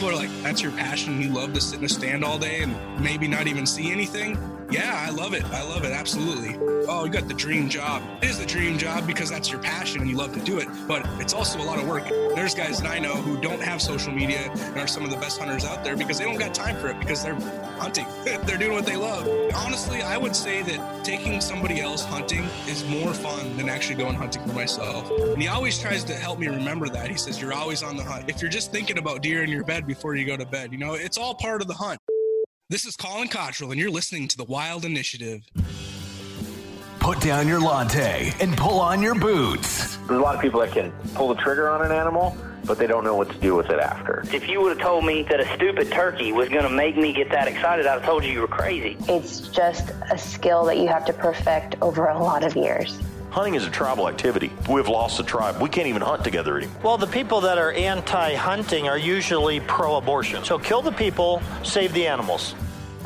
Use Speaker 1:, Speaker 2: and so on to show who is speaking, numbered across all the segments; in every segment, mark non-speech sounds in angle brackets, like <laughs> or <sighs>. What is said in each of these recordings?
Speaker 1: people are like, that's your passion. You love to sit in a stand all day and maybe not even see anything. Yeah, I love it. I love it. Absolutely. Oh, you got the dream job. It is the dream job because that's your passion and you love to do it, but it's also a lot of work. There's guys that I know who don't have social media and are some of the best hunters out there because they don't got time for it because they're hunting. <laughs> they're doing what they love. Honestly, I would say that taking somebody else hunting is more fun than actually going hunting for myself. And he always tries to help me remember that. He says, You're always on the hunt. If you're just thinking about deer in your bed before you go to bed, you know, it's all part of the hunt. This is Collin Cottrell, and you're listening to the Wild Initiative.
Speaker 2: Put down your latte and pull on your boots.
Speaker 3: There's a lot of people that can pull the trigger on an animal, but they don't know what to do with it after.
Speaker 4: If you would have told me that a stupid turkey was going to make me get that excited, I'd have told you you were crazy.
Speaker 5: It's just a skill that you have to perfect over a lot of years.
Speaker 6: Hunting is a tribal activity. We've lost the tribe. We can't even hunt together anymore.
Speaker 7: Well, the people that are anti hunting are usually pro abortion. So kill the people, save the animals.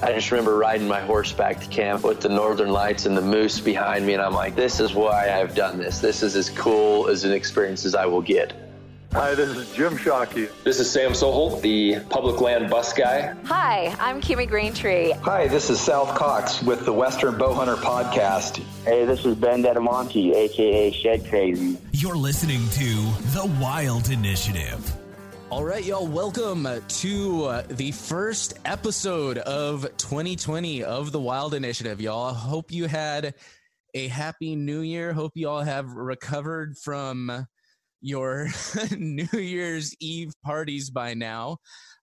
Speaker 8: I just remember riding my horse back to camp with the northern lights and the moose behind me, and I'm like, this is why I've done this. This is as cool as an experience as I will get.
Speaker 9: Hi, this is Jim Shockey.
Speaker 10: This is Sam Soholt, the public land bus guy.
Speaker 11: Hi, I'm Kimmy Greentree.
Speaker 12: Hi, this is South Cox with the Western Bowhunter Podcast.
Speaker 13: Hey, this is Ben Dedamonte, aka Shed Crazy.
Speaker 2: You're listening to The Wild Initiative.
Speaker 14: All right, y'all, welcome to uh, the first episode of 2020 of the Wild Initiative, y'all. Hope you had a happy new year. Hope you all have recovered from your <laughs> New Year's Eve parties by now.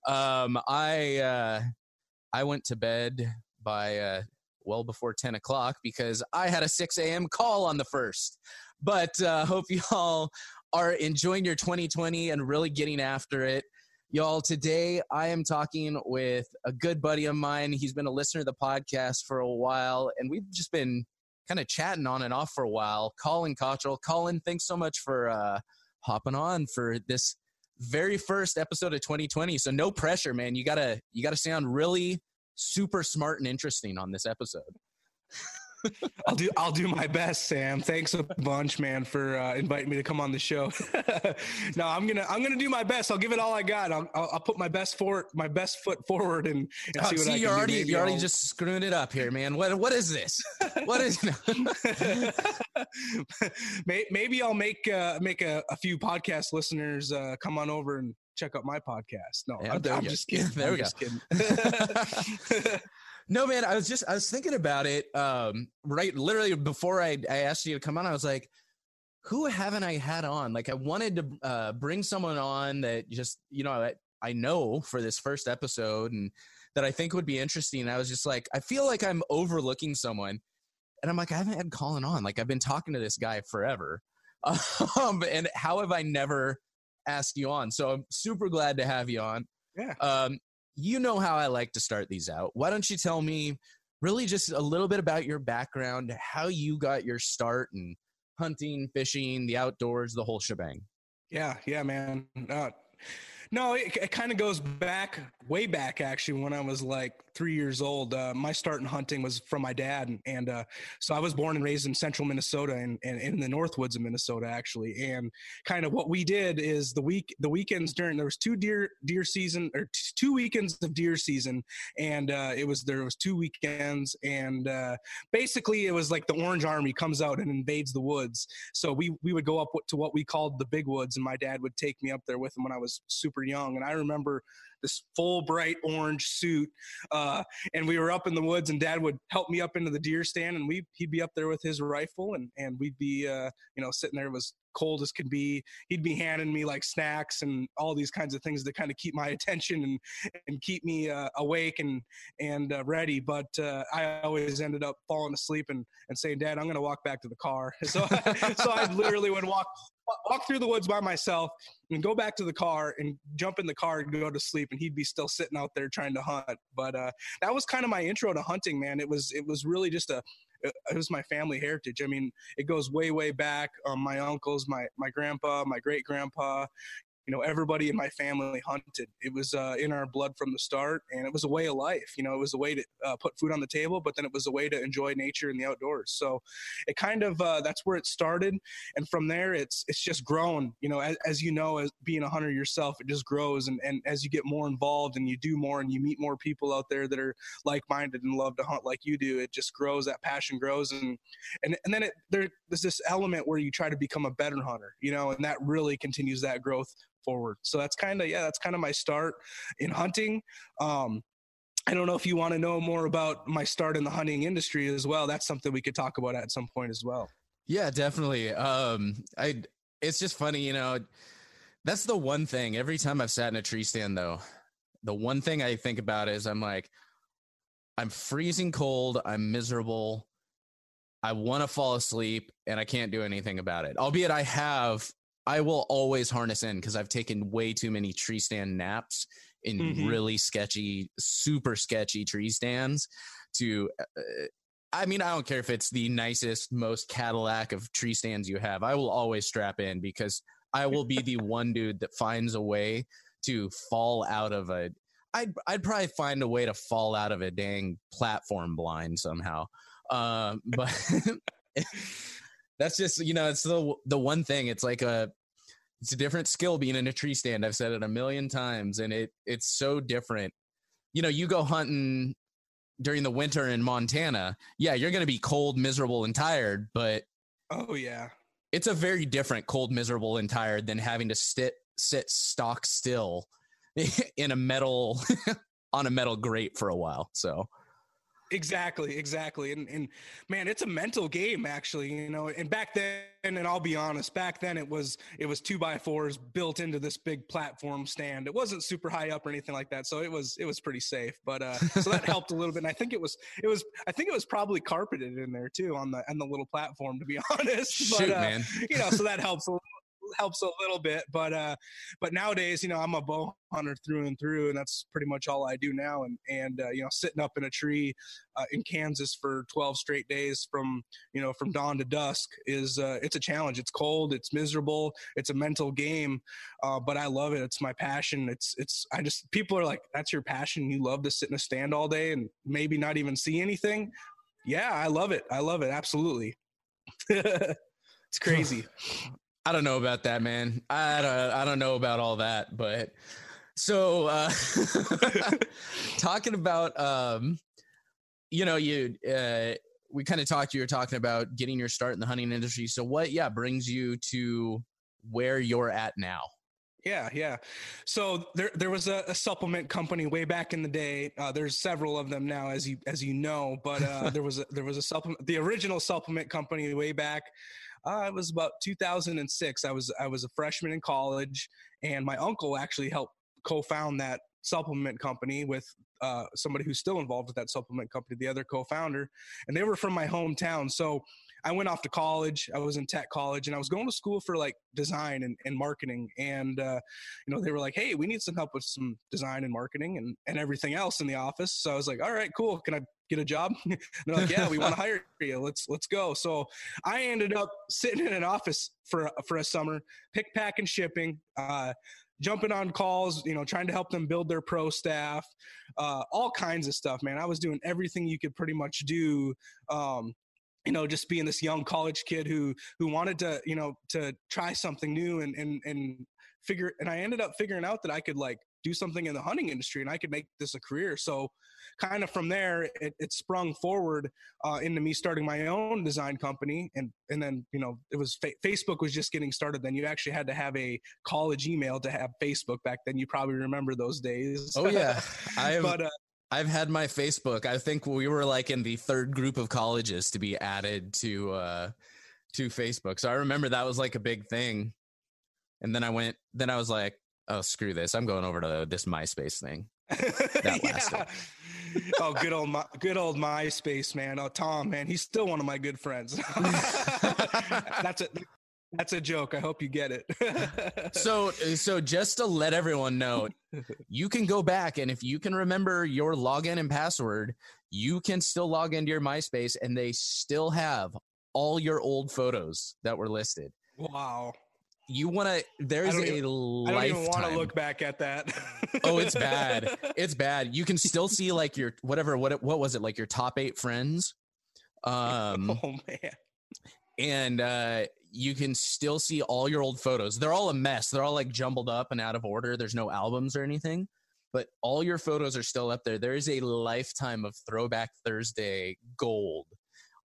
Speaker 14: Um, I uh, I went to bed by uh, well before 10 o'clock because I had a 6 a.m. call on the first. But uh, <laughs> hope you all are enjoying your 2020 and really getting after it. Y'all, today I am talking with a good buddy of mine. He's been a listener to the podcast for a while, and we've just been kind of chatting on and off for a while. Collin Cottrell. Collin, thanks so much for uh, hopping on for this very first episode of 2020. So no pressure, man. You gotta you gotta sound really super smart and interesting on this episode. <laughs>
Speaker 1: I'll do I'll do my best, Sam. Thanks a bunch, man, for uh, inviting me to come on the show. <laughs> no, I'm gonna I'm gonna do my best. I'll give it all I got. I'll, I'll, I'll put my best for my best foot forward and, and oh, see what
Speaker 14: see,
Speaker 1: I
Speaker 14: you're already
Speaker 1: do.
Speaker 14: you're already just screwing it up here, man. What what is this? What is? <laughs> <laughs>
Speaker 1: Maybe I'll make uh, make a, a, few podcast listeners uh, come on over and check out my podcast. No, yeah, I'm, I'm just kidding.
Speaker 14: there
Speaker 1: I'm
Speaker 14: we go. No, man, I was just I was thinking about it. Um, right, literally before I I asked you to come on, I was like, who haven't I had on? Like, I wanted to uh, bring someone on that just you know I, I know for this first episode and that I think would be interesting. I was just like, I feel like I'm overlooking someone, and I'm like, I haven't had Collin on. Like, I've been talking to this guy forever, <laughs> um, and how have I never asked you on? So I'm super glad to have you on.
Speaker 1: Yeah.
Speaker 14: Um, you know how I like to start these out. Why don't you tell me really just a little bit about your background, how you got your start in hunting, fishing, the outdoors, the whole shebang?
Speaker 1: Yeah, yeah, man. Uh, no, it, it kind of goes back, way back actually, when I was like three years old. Uh, my start in hunting was from my dad, and, and uh, so I was born and raised in central Minnesota and, and, in the Northwoods of Minnesota actually. And kind of what we did is the week, the weekends during there was two deer deer season or t- two weekends of deer season, and uh, it was there was two weekends, and uh, basically it was like the Orange Army comes out and invades the woods. So we we would go up to what we called the big woods, and my dad would take me up there with him when I was super super young. And I remember this full bright orange suit. Uh, and we were up in the woods and dad would help me up into the deer stand and we, he'd be up there with his rifle and, and we'd be, uh, you know, sitting there. It was cold as could be. He'd be handing me like snacks and all these kinds of things to kind of keep my <laughs> attention and, and keep me uh, awake and, and uh, ready. But uh, I always ended up falling asleep and, and saying, dad, I'm going to walk back to the car. <laughs> So, so I literally would walk walk through the woods by myself and go back to the car and jump in the car and go to sleep and he'd be still sitting out there trying to hunt. But uh, that was kind of my intro to hunting man. It was it was really just a it was my family heritage. I mean it goes way way back. Um, my uncles my my grandpa my great grandpa you know everybody in my family hunted. It was uh, in our blood from the start, and it was a way of life. You know, it was a way to uh, put food on the table, but then it was a way to enjoy nature and the outdoors. So it kind of uh, that's where it started, and from there it's it's just grown. You know, as, as you know, as being a hunter yourself, it just grows, and and as you get more involved and you do more and you meet more people out there that are like minded and love to hunt like you do, it just grows. That passion grows, and and and then it, there, there's this element where you try to become a better hunter, you know, and that really continues that growth forward. So that's kind of yeah, that's kind of my start in hunting. Um, I don't know if you want to know more about my start in the hunting industry as well. That's something we could talk about at some point as well.
Speaker 14: Yeah, definitely. Um, I it's just funny, you know. That's the one thing. Every time I've sat in a tree stand, though, the one thing I think about is I'm like, I'm freezing cold. I'm miserable. I want to fall asleep and I can't do anything about it. Albeit I have, I will always harness in because I've taken way too many tree stand naps in mm-hmm. really sketchy, super sketchy tree stands to. Uh, I mean, I don't care if it's the nicest, most Cadillac of tree stands you have. I will always strap in because I will be the one dude that finds a way to fall out of a. I'd I'd probably find a way to fall out of a dang platform blind somehow. Uh, but <laughs> that's just you know it's the the one thing. It's like a it's a different skill being in a tree stand. I've said it a million times, and it it's so different. You know, you go hunting during the winter in Montana. Yeah, you're going to be cold, miserable, and tired, but
Speaker 1: oh yeah,
Speaker 14: it's a very different cold, miserable, and tired than having to sit sit stock still <laughs> in a metal <laughs> on a metal grate for a while. So
Speaker 1: Exactly, exactly. And and man, it's a mental game actually, you know. And back then, and I'll be honest, back then it was it was two by fours built into this big platform stand. It wasn't super high up or anything like that. So it was it was pretty safe. But uh so that helped a little bit. And I think it was it was I think it was probably carpeted in there too on the on the little platform to be <laughs> honest.
Speaker 14: Shoot,
Speaker 1: but uh,
Speaker 14: man.
Speaker 1: you know, so that helps a little helps a little bit. But uh, but nowadays, you know, I'm a bow hunter through and through, and that's pretty much all I do now. And and uh, you know, sitting up in a tree uh, in Kansas for 12 straight days from you know from dawn to dusk is uh, it's a challenge. It's cold, it's miserable, it's a mental game, uh, but I love it. It's my passion. It's it's I just people are like, that's your passion. You love to sit in a stand all day and maybe not even see anything. Yeah, I love it. I love it. Absolutely. <laughs> it's crazy.
Speaker 14: I don't know about that, man. I don't, I don't know about all that, but so uh, <laughs> talking about, um, you know, you uh, we kind of talked. You were talking about getting your start in the hunting industry. So what, yeah, brings you to where you're at now?
Speaker 1: Yeah, yeah. So there there was a, a, supplement company way back in the day. Uh, there's several of them now, as you as you know. But uh, <laughs> there was a, there was a supplement, the original supplement company way back uh, it was about 2006. I was I was a freshman in college, and my uncle actually helped co-found that supplement company with uh, somebody who's still involved with that supplement company, the other co-founder, and they were from my hometown. So I went off to college. I was in tech college, and I was going to school for like design and, and marketing. And uh, you know, they were like, "Hey, we need some help with some design and marketing and and everything else in the office." So I was like, "All right, cool. Can I get a job?" and <laughs> they're like, "Yeah, we want to <laughs> hire you. Let's let's go." So I ended up sitting in an office for for a summer, pick, pack, and shipping. Uh, jumping on calls, you know, trying to help them build their pro staff, uh, all kinds of stuff, man. I was doing everything you could pretty much do um, you know just being this young college kid who who wanted to you know to try something new and and and figure and i ended up figuring out that i could like do something in the hunting industry and i could make this a career. So kind of from there it, it sprung forward uh, into me starting my own design company and and then you know it was fa- facebook was just getting started then. You actually had to have a college email to have facebook back then. You probably remember those days.
Speaker 14: Oh yeah. <laughs> I but uh, I've had my Facebook. I think we were like in the third group of colleges to be added to uh to Facebook. So I remember that was like a big thing. And then I went then I was like, oh screw this. I'm going over to this MySpace thing. <laughs>
Speaker 1: That lasted. oh, good old my, good old MySpace man. Oh, Tom, man, he's still one of my good friends. <laughs> That's it. That's a joke. I hope you get it. <laughs>
Speaker 14: so, so just to let everyone know, you can go back and if you can remember your login and password, you can still log into your MySpace and they still have all your old photos that were listed.
Speaker 1: Wow.
Speaker 14: you want to there's a
Speaker 1: even,
Speaker 14: lifetime.
Speaker 1: I don't want to look back at that. <laughs>
Speaker 14: oh, it's bad. It's bad. You can still see like your whatever what what was it like your top 8 friends. <laughs> Um
Speaker 1: Oh man.
Speaker 14: And uh you can still see all your old photos. They're all a mess. They're all like jumbled up and out of order. There's no albums or anything, but all your photos are still up there. There is a lifetime of Throwback Thursday gold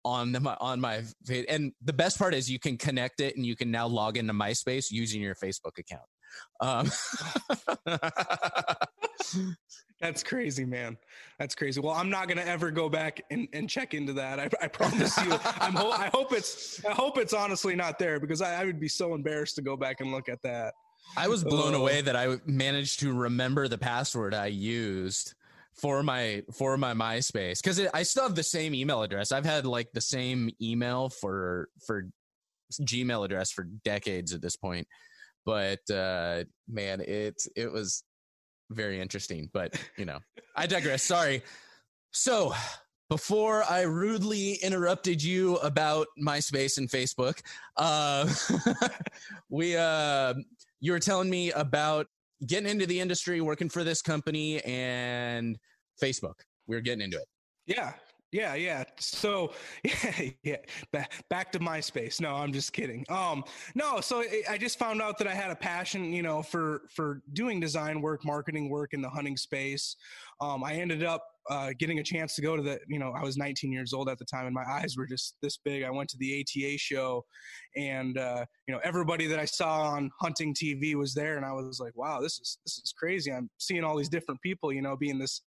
Speaker 14: on the, on my and the best part is you can connect it and you can now log into MySpace using your Facebook account. Um, <laughs> <laughs>
Speaker 1: That's crazy, man. That's crazy. Well, I'm not gonna ever go back and, and check into that. I, I promise you. <laughs> I'm ho- I hope it's I hope it's honestly not there because I, I, would be so embarrassed to go back and look at that.
Speaker 14: I was blown away that I managed to remember the password I used for my for my MySpace because I still have the same email address. I've had like the same email for for Gmail address for decades at this point. But uh, man, it it was very interesting. But you know, I digress. Sorry. So before I rudely interrupted you about MySpace and Facebook, uh, <laughs> we uh, you were telling me about getting into the industry, working for this company, and Facebook. We are getting into it.
Speaker 1: Yeah, yeah, yeah. So, <laughs> yeah, yeah. Back, back to MySpace. No, I'm just kidding. Um, no. So I just found out that I had a passion, you know, for for doing design work, marketing work in the hunting space. Um, I ended up uh, getting a chance to go to the, you know, I was 19 years old at the time, and my eyes were just this big. I went to the ATA show, and uh, you know, everybody that I saw on hunting TV was there, and I was like, wow, this is this is crazy. I'm seeing all these different people, you know, being this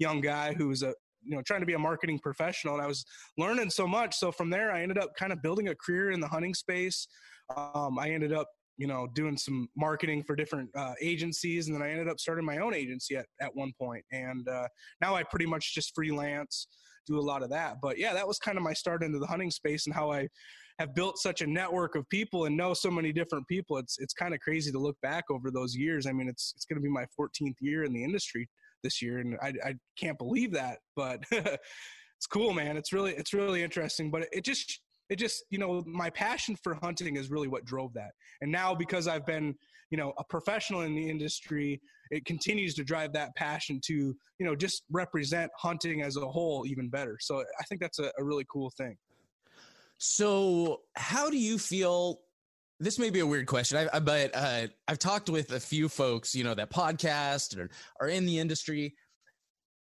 Speaker 1: young guy who's a you know trying to be a marketing professional and i was learning so much. So from there i ended up kind of building a career in the hunting space. Um, i ended up you know doing some marketing for different uh, agencies and then i ended up starting my own agency at, at one point. And uh, now i pretty much just freelance do a lot of that. But yeah that was kind of my start into the hunting space and how i have built such a network of people and know so many different people. It's it's kind of crazy to look back over those years. I mean it's it's going to be my 14th year in the industry this year, and I, I can't believe that. But <laughs> it's cool, man. It's really it's really interesting. But it just it just you know my passion for hunting is really what drove that. And now because I've been you know a professional in the industry, it continues to drive that passion to you know just represent hunting as a whole even better. So I think that's a, a really cool thing.
Speaker 14: So, how do you feel this may be a weird question, I, I, but uh, I've talked with a few folks, you know, that podcast or are in the industry.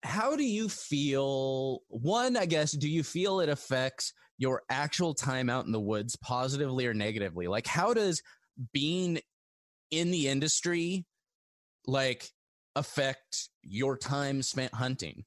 Speaker 14: How do you feel? One, I guess, do you feel it affects your actual time out in the woods positively or negatively? Like, how does being in the industry like affect your time spent hunting?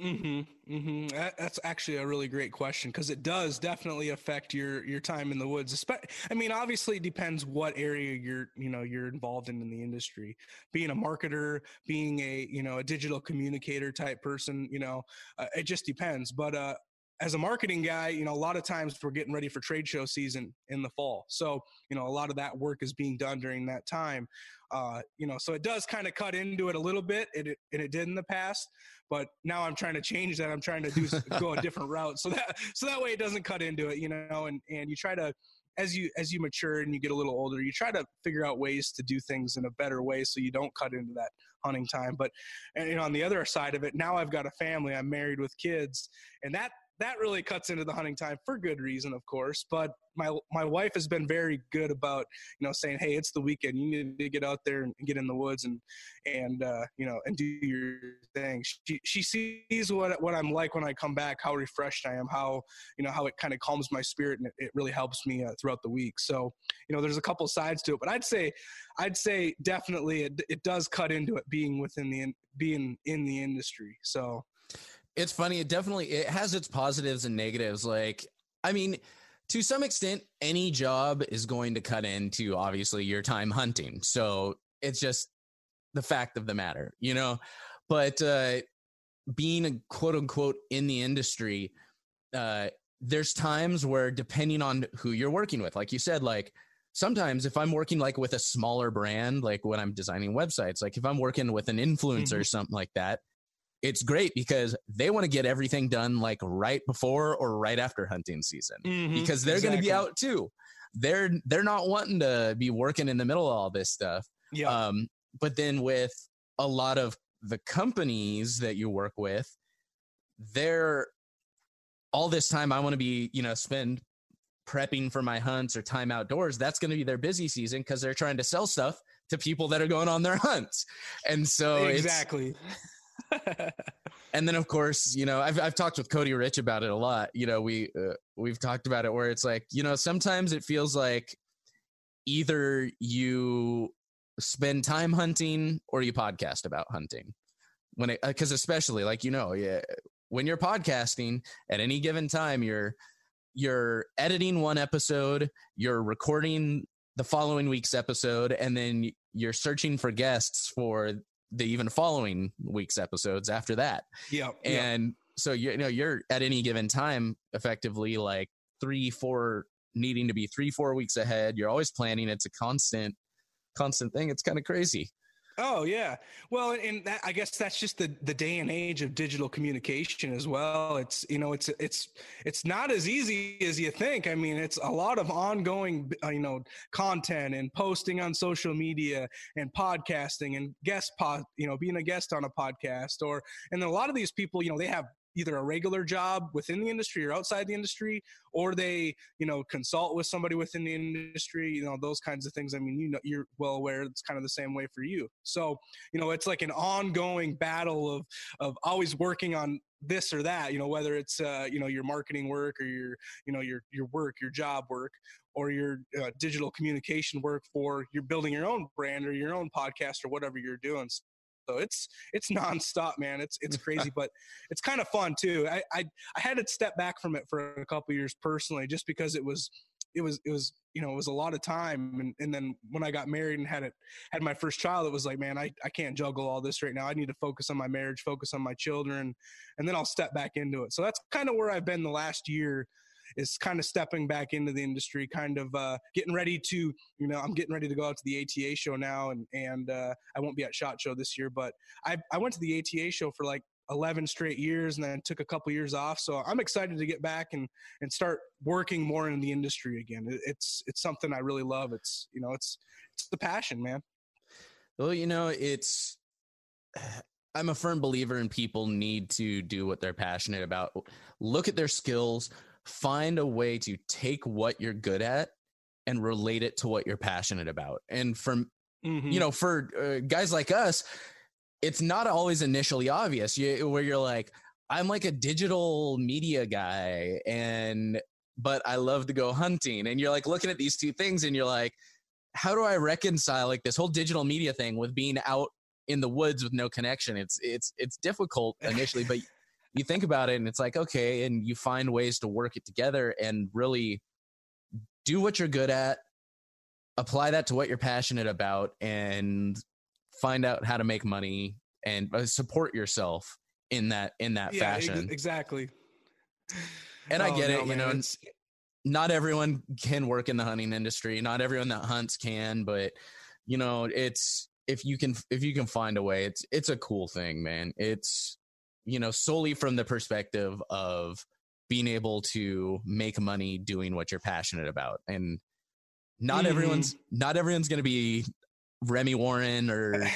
Speaker 1: Mm-hmm. Mm-hmm. That's actually a really great question because it does definitely affect your your time in the woods. I mean, obviously, it depends what area you're you know you're involved in in the industry. Being a marketer, being a you know a digital communicator type person, you know, uh, it just depends. But uh, as a marketing guy, you know, a lot of times we're getting ready for trade show season in the fall. So, you know, a lot of that work is being done during that time. Uh, you know, so it does kind of cut into it a little bit, and it, and it did in the past. But now I'm trying to change that. I'm trying to do go a different route, so that so that way it doesn't cut into it. You know, and and you try to as you as you mature and you get a little older, you try to figure out ways to do things in a better way so you don't cut into that hunting time. But and, know, on the other side of it, now I've got a family. I'm married with kids, and that that really cuts into the hunting time for good reason, of course. But my my wife has been very good about you know saying, hey, it's the weekend. You need to get out there and get in the woods and and uh, you know and do your thing. She she sees what what I'm like when I come back, how refreshed I am, how you know how it kind of calms my spirit and it, it really helps me uh, throughout the week. So you know there's a couple sides to it, but I'd say I'd say definitely it it does cut into it being within the being in the industry. So
Speaker 14: it's funny. It definitely it has its positives and negatives. Like, I mean, to some extent, any job is going to cut into obviously your time hunting. So it's just the fact of the matter, you know. But uh, being a quote unquote in the industry, uh, there's times where depending on who you're working with, like you said, like sometimes if I'm working like with a smaller brand, like when I'm designing websites, like if I'm working with an influencer mm-hmm. or something like that, it's great because they want to get everything done like right before or right after hunting season mm-hmm, because they're exactly. going to be out too. they're they're not wanting to be working in the middle of all this stuff.
Speaker 1: Yeah.
Speaker 14: Um, but then with a lot of the companies that you work with, they're all this time I want to be, you know, spend prepping for my hunts or time outdoors. That's going to be their busy season because they're trying to sell stuff to people that are going on their <laughs> hunts. And so
Speaker 1: exactly. <laughs>
Speaker 14: and then of course, you know, I've I've talked with Cody Rich about it a lot. You know, we uh, we've talked about it where it's like, you know, sometimes it feels like either you spend time hunting or you podcast about hunting. When it because especially like you know, yeah, when you're podcasting at any given time, you're you're editing one episode, you're recording the following week's episode, and then you're searching for guests for the even following week's episodes after that.
Speaker 1: Yeah.
Speaker 14: And so you know you're at any given time effectively like three, four needing to be three, four weeks ahead. You're always planning. It's a constant, constant thing. It's kind of crazy.
Speaker 1: Oh yeah. Well, and that, I guess that's just the the day and age of digital communication as well. It's you know it's it's it's not as easy as you think. I mean, it's a lot of ongoing uh, you know content and posting on social media and podcasting and guest pod you know being a guest on a podcast or and a lot of these people you know they have either a regular job within the industry or outside the industry or they you know consult with somebody within the industry you know those kinds of things. I mean you know you're well aware it's kind of the same way for you. So you know it's like an ongoing battle of of always working on this or that you know whether it's uh, you know your marketing work or your you know your your work your job work or your uh, digital communication work for you're building your own brand or your own podcast or whatever you're doing so it's it's nonstop, man. It's it's <laughs> crazy, but it's kind of fun too. I, I I had to step back from it for a couple years personally, just because it was it was it was you know it was a lot of time and, and then when i got married and had it had my first child it was like man I, I can't juggle all this right now i need to focus on my marriage focus on my children and then i'll step back into it so that's kind of where i've been the last year is kind of stepping back into the industry, kind of uh, getting ready to, you know, I'm getting ready to go out to the ATA show now, and and uh, I won't be at Shot Show this year, but I I went to the ATA show for like 11 straight years and then took a couple years off so i'm excited to get back and and start working more in the industry again. It's it's something i really love. It's you know it's it's the passion man.
Speaker 14: Well you know it's <sighs> i'm a firm believer in people need to do what they're passionate about. Look at their skills find a way to take what you're good at and relate it to what you're passionate about. And from mm-hmm. you know, for uh, guys like us, it's not always initially obvious you, where you're like, I'm like a digital media guy and but I love to go hunting. And you're like looking at these two things and you're like, how do I reconcile like this whole digital media thing with being out in the woods with no connection? It's it's it's difficult initially, but you think about it and it's like okay and you find ways to work it together and really do what you're good at apply that to what you're passionate about and find out how to make money and uh, support yourself in that in that yeah, fashion.
Speaker 1: ex- exactly.
Speaker 14: And oh, i get no, it you know not everyone can work in the hunting industry not everyone that hunts can but you know it's if you can if you can find a way it's it's a cool thing man. It's you know, solely from the perspective of being able to make money doing what you're passionate about. And not mm-hmm. everyone's not everyone's going to be Remy Warren or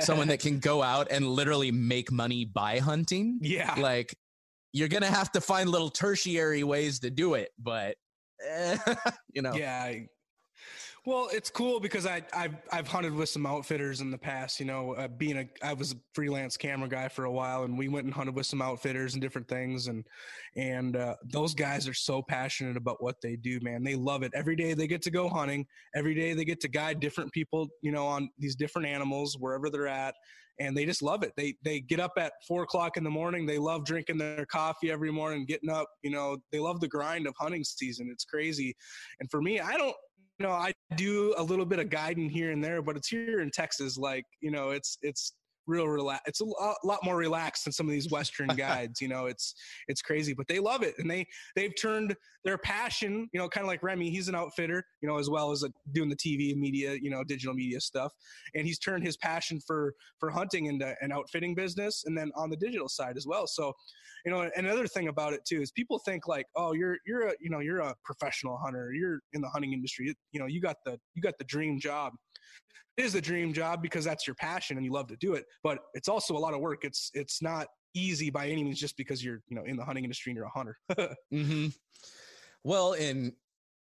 Speaker 14: someone that <laughs> can go out and literally make money by hunting.
Speaker 1: Yeah.
Speaker 14: Like you're going to have to find little tertiary ways to do it, but eh, <laughs> you know.
Speaker 1: Yeah, well, it's cool because I I've I've hunted with some outfitters in the past. You know, uh, being a I was a freelance camera guy for a while, and we went and hunted with some outfitters and different things. And and uh, those guys are so passionate about what they do, man. They love it. Every day they get to go hunting. Every day they get to guide different people, you know, on these different animals wherever they're at and they just love it. They they get up at four o'clock in the morning. They love drinking their coffee every morning, getting up. You know, they love the grind of hunting season. It's crazy. And for me, I don't know, I do a little bit of guiding here and there, but it's here in Texas. Like, you know, it's it's real relax. It's a lot, lot more relaxed than some of these Western <laughs> guides. You know, it's it's crazy, but they love it, and they they've turned their passion. You know, kind of like Remy. He's an outfitter. You know, as well as a, doing the TV media, you know, digital media stuff, and he's turned his passion for for hunting into an outfitting business, and then on the digital side as well. So, you know, another thing about it too is people think like, oh, you're you're a you know you're a professional hunter. You're in the hunting industry. You know, you got the you got the dream job is a dream job because that's your passion and you love to do it but it's also a lot of work. It's it's not easy by any means just because you're you know in the hunting industry and you're a hunter. <laughs>
Speaker 14: Mm-hmm. well and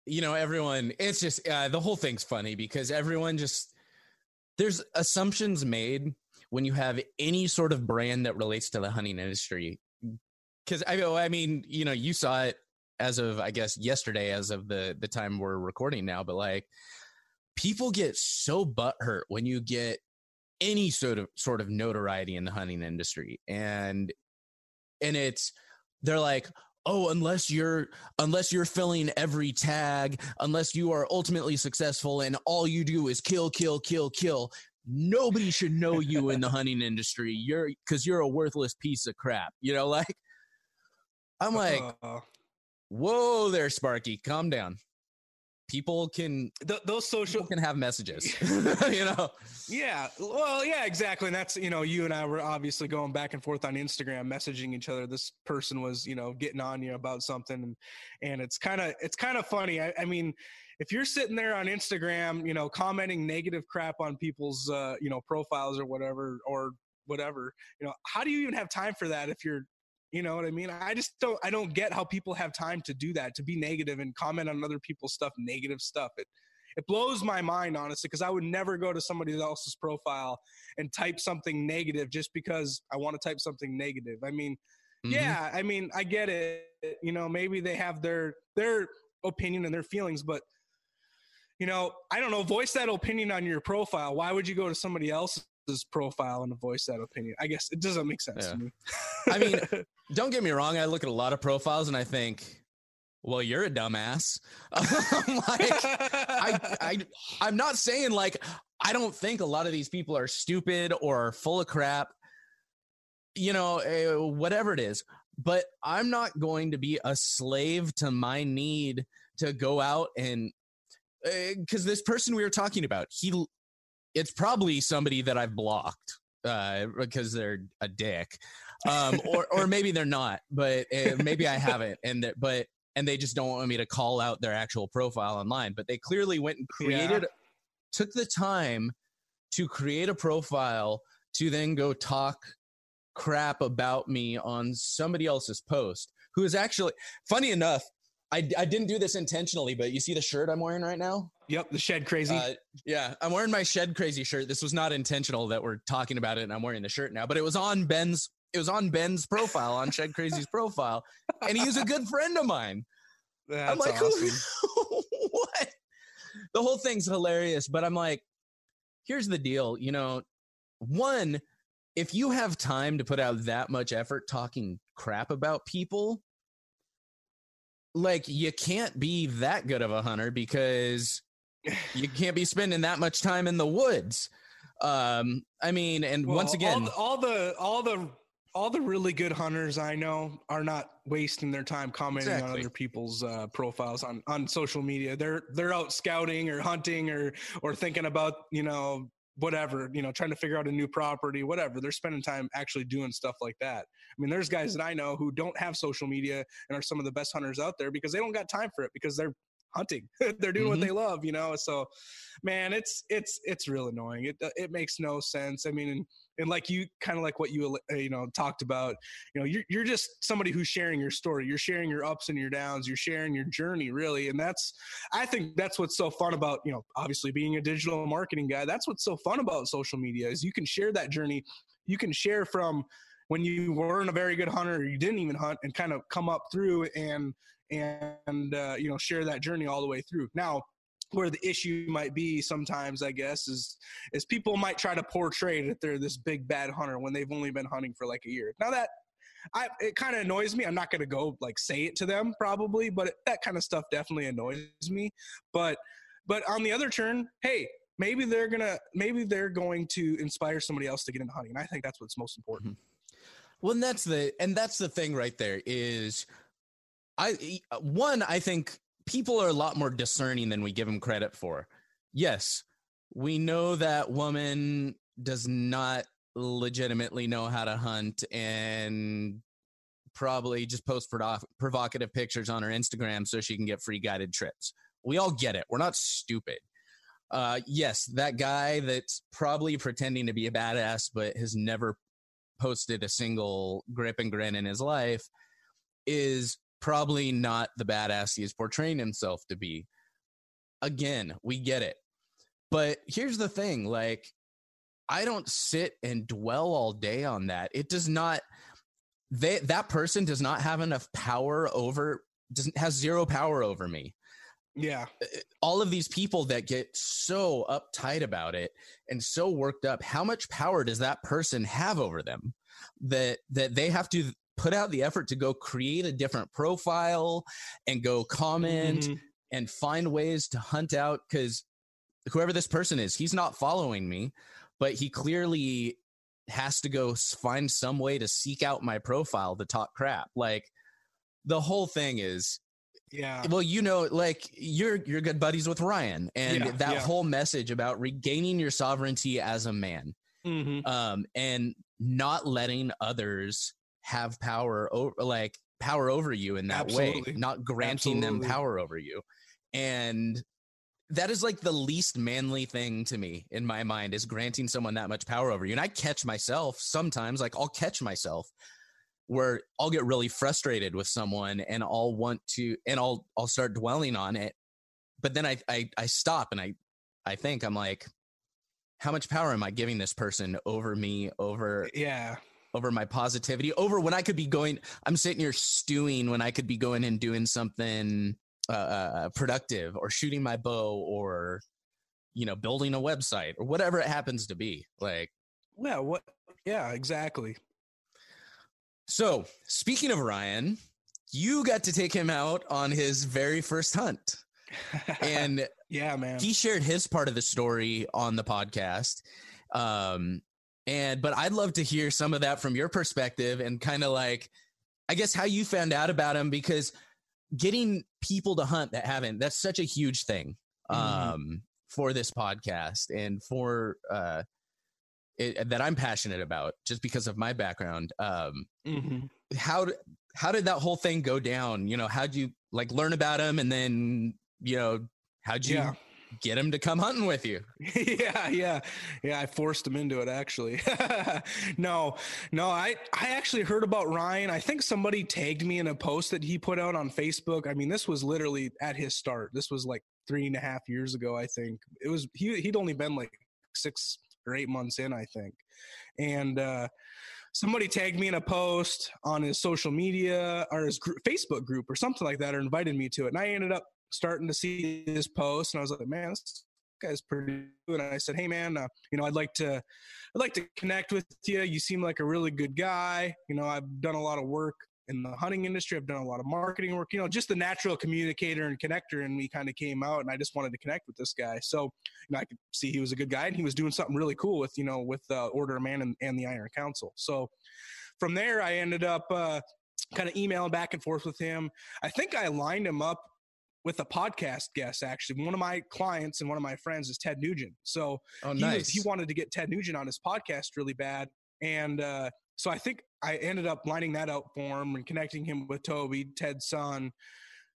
Speaker 14: you know everyone it's just uh, the whole thing's funny because everyone just there's assumptions made when you have any sort of brand that relates to the hunting industry. Because I, I mean you know you saw it as of i guess yesterday as of the the time we're recording now but like people get so butthurt when you get any sort of sort of notoriety in the hunting industry and and it's they're like oh unless you're unless you're filling every tag unless you are ultimately successful and all you do is kill kill kill kill nobody should know you in the hunting <laughs> industry. You're because you're a worthless piece of crap you know like i'm like uh, whoa there sparky calm down people can
Speaker 1: Th- those social
Speaker 14: can have messages <laughs> <laughs> you know?
Speaker 1: Yeah well yeah exactly and that's you know you and i were obviously going back and forth on instagram messaging each other this person was you know getting on you about something and, and it's kind of it's kind of funny I, I mean if you're sitting there on Instagram, you know, commenting negative crap on people's, uh, you know, profiles or whatever, or whatever, you know, how do you even have time for that if you're you know what I mean? I just don't I don't get how people have time to do that, to be negative and comment on other people's stuff, negative stuff. It it blows my mind honestly because I would never go to somebody else's profile and type something negative just because I want to type something negative. I mean, mm-hmm. yeah, I mean, I get it. You know, maybe they have their their opinion and their feelings, but you know, I don't know, voice that opinion on your profile. Why would you go to somebody else's profile and voice that opinion? I guess it doesn't make sense yeah. to me.
Speaker 14: I mean, <laughs> don't get me wrong. I look at a lot of profiles and I think, well, you're a dumbass. <laughs> like, I, I, I'm not saying like I don't think a lot of these people are stupid or full of crap. You know, uh, whatever it is. But I'm not going to be a slave to my need to go out and because uh, this person we were talking about, he, it's probably somebody that I've blocked uh, because they're a dick um, or or maybe they're not, but uh, maybe I haven't, and but and they just don't want me to call out their actual profile online. But they clearly went and created, yeah. took the time to create a profile to then go talk crap about me on somebody else's post who is actually funny enough I, I didn't do this intentionally, but you see the shirt I'm wearing right now?
Speaker 1: Yep, the shed crazy. Uh,
Speaker 14: yeah, I'm wearing my shed crazy shirt. This was not intentional that we're talking about it, and I'm wearing the shirt now, but it was on Ben's it was on Ben's profile, on Shed Crazy's <laughs> profile, and he's a good friend of mine.
Speaker 1: That's I'm like, awesome. <laughs>
Speaker 14: what? The whole thing's hilarious, but I'm like, here's the deal. You know, one, if you have time to put out that much effort talking crap about people, like you can't be that good of a hunter because you can't be spending that much time in the woods. Um, I mean, and well, once again,
Speaker 1: all the, all the all the all the really good hunters I know are not wasting their time commenting exactly. on other people's uh, profiles on, on social media. They're they're out scouting or hunting or or thinking about you know whatever you know trying to figure out a new property whatever they're spending time actually doing stuff like that. I mean there's guys mm-hmm. that i know who don't have social media and are some of the best hunters out there because they don't got time for it because they're hunting. <laughs> They're doing mm-hmm. what they love, you know. So, man, it's it's it's real annoying. It it makes no sense. I mean, and, and like you kind of like what you uh, you know talked about. You know, you're you're just somebody who's sharing your story. You're sharing your ups and your downs. You're sharing your journey, really. And that's I think that's what's so fun about you know obviously being a digital marketing guy. That's what's so fun about social media is you can share that journey. You can share from when you weren't a very good hunter or you didn't even hunt and kind of come up through and and uh, you know share that journey all the way through. Now, where the issue might be sometimes, I guess, is is people might try to portray that they're this big bad hunter when they've only been hunting for like a year. Now that I, it kind of annoys me. I'm not going to go like say it to them probably, but it, that kind of stuff definitely annoys me. But but on the other turn, hey, maybe they're gonna maybe they're going to inspire somebody else to get into hunting and i think that's what's most important
Speaker 14: well and that's the and that's the thing right there is i one i think people are a lot more discerning than we give them credit for yes we know that woman does not legitimately know how to hunt and probably just post provocative pictures on her Instagram so she can get free guided trips. We all get it. We're not stupid. Uh, yes, that guy that's probably pretending to be a badass but has never posted a single grip and grin in his life is probably not the badass he is portraying himself to be. Again, we get it. But here's the thing like, I don't sit and dwell all day on that. It does not, they, that person does not have enough power over, doesn't has zero power over me.
Speaker 1: Yeah.
Speaker 14: Uh, all of these people that get so uptight about it and so worked up, how much power does that person have over them that that they have to put out the effort to go create a different profile and go comment mm-hmm. and find ways to hunt out cuz whoever this person is, he's not following me, but he clearly has to go find some way to seek out my profile to talk crap. Like the whole thing is
Speaker 1: yeah.
Speaker 14: Well, you know, like you're you're good buddies with Ryan, and yeah, that yeah. whole message about regaining your sovereignty as a man,
Speaker 1: mm-hmm.
Speaker 14: um, and not letting others have power over, like power over you in that Absolutely. way, not granting Absolutely. them power over you, and that is like the least manly thing to me in my mind is granting someone that much power over you. And I catch myself sometimes, like I'll catch myself where I'll get really frustrated with someone and I'll want to and I'll I'll start dwelling on it. But then I I, I stop and I I think I'm like, how much power am I giving this person over me, over
Speaker 1: yeah,
Speaker 14: over my positivity, over when I could be going I'm sitting here stewing when I could be going and doing something uh, uh, productive or shooting my bow or you know building a website or whatever it happens to be like
Speaker 1: yeah what yeah exactly.
Speaker 14: So speaking of ryan you got to take him out on his very first hunt. And <laughs>
Speaker 1: yeah man.
Speaker 14: he shared his part of the story on the podcast. Um and but i'd love to hear some of that from your perspective and kind of like i guess how you found out about him because getting people to hunt that haven't that's such a huge thing mm-hmm. um mm-hmm. for this podcast and for uh it, that I'm passionate about just because of my background um
Speaker 1: mm-hmm.
Speaker 14: how how did that whole thing go down you know how'd you like learn about him and then you know how'd you yeah get him to come hunting with you. <laughs>
Speaker 1: yeah, yeah, yeah. I forced him into it. Actually, <laughs> no, no. I I actually heard about Ryan. I think somebody tagged me in a post that he put out on Facebook. I mean, this was literally at his start. This was like three and a half years ago. I think it was. He he'd only been like six or eight months in. I think, and. uh somebody tagged me in a post on his social media or his group, Facebook group or something like that, or invited me to it. And I ended up starting to see his post, and I was like, man, this guy's pretty. And I said, hey, man, uh, you know, I'd like to, I'd like to connect with you. You seem like a really good guy. You know, I've done a lot of work in the hunting industry. I've done a lot of marketing work. You know, just the natural communicator and connector, and we kind of came out, and I just wanted to connect with this guy. So, you know, I could see he was a good guy, and he was doing something really cool with, you know, with uh, Order of Man and, and the Iron Council. So, from there, I ended up. Uh, kind of emailing back and forth with him. I think I lined him up with a podcast guest actually one of my clients and one of my friends is ted nugent. So
Speaker 14: oh,
Speaker 1: he,
Speaker 14: nice.
Speaker 1: was, he wanted to get ted nugent on his podcast really bad. And uh, so i think i ended up lining that out for him and connecting him with toby ted's son.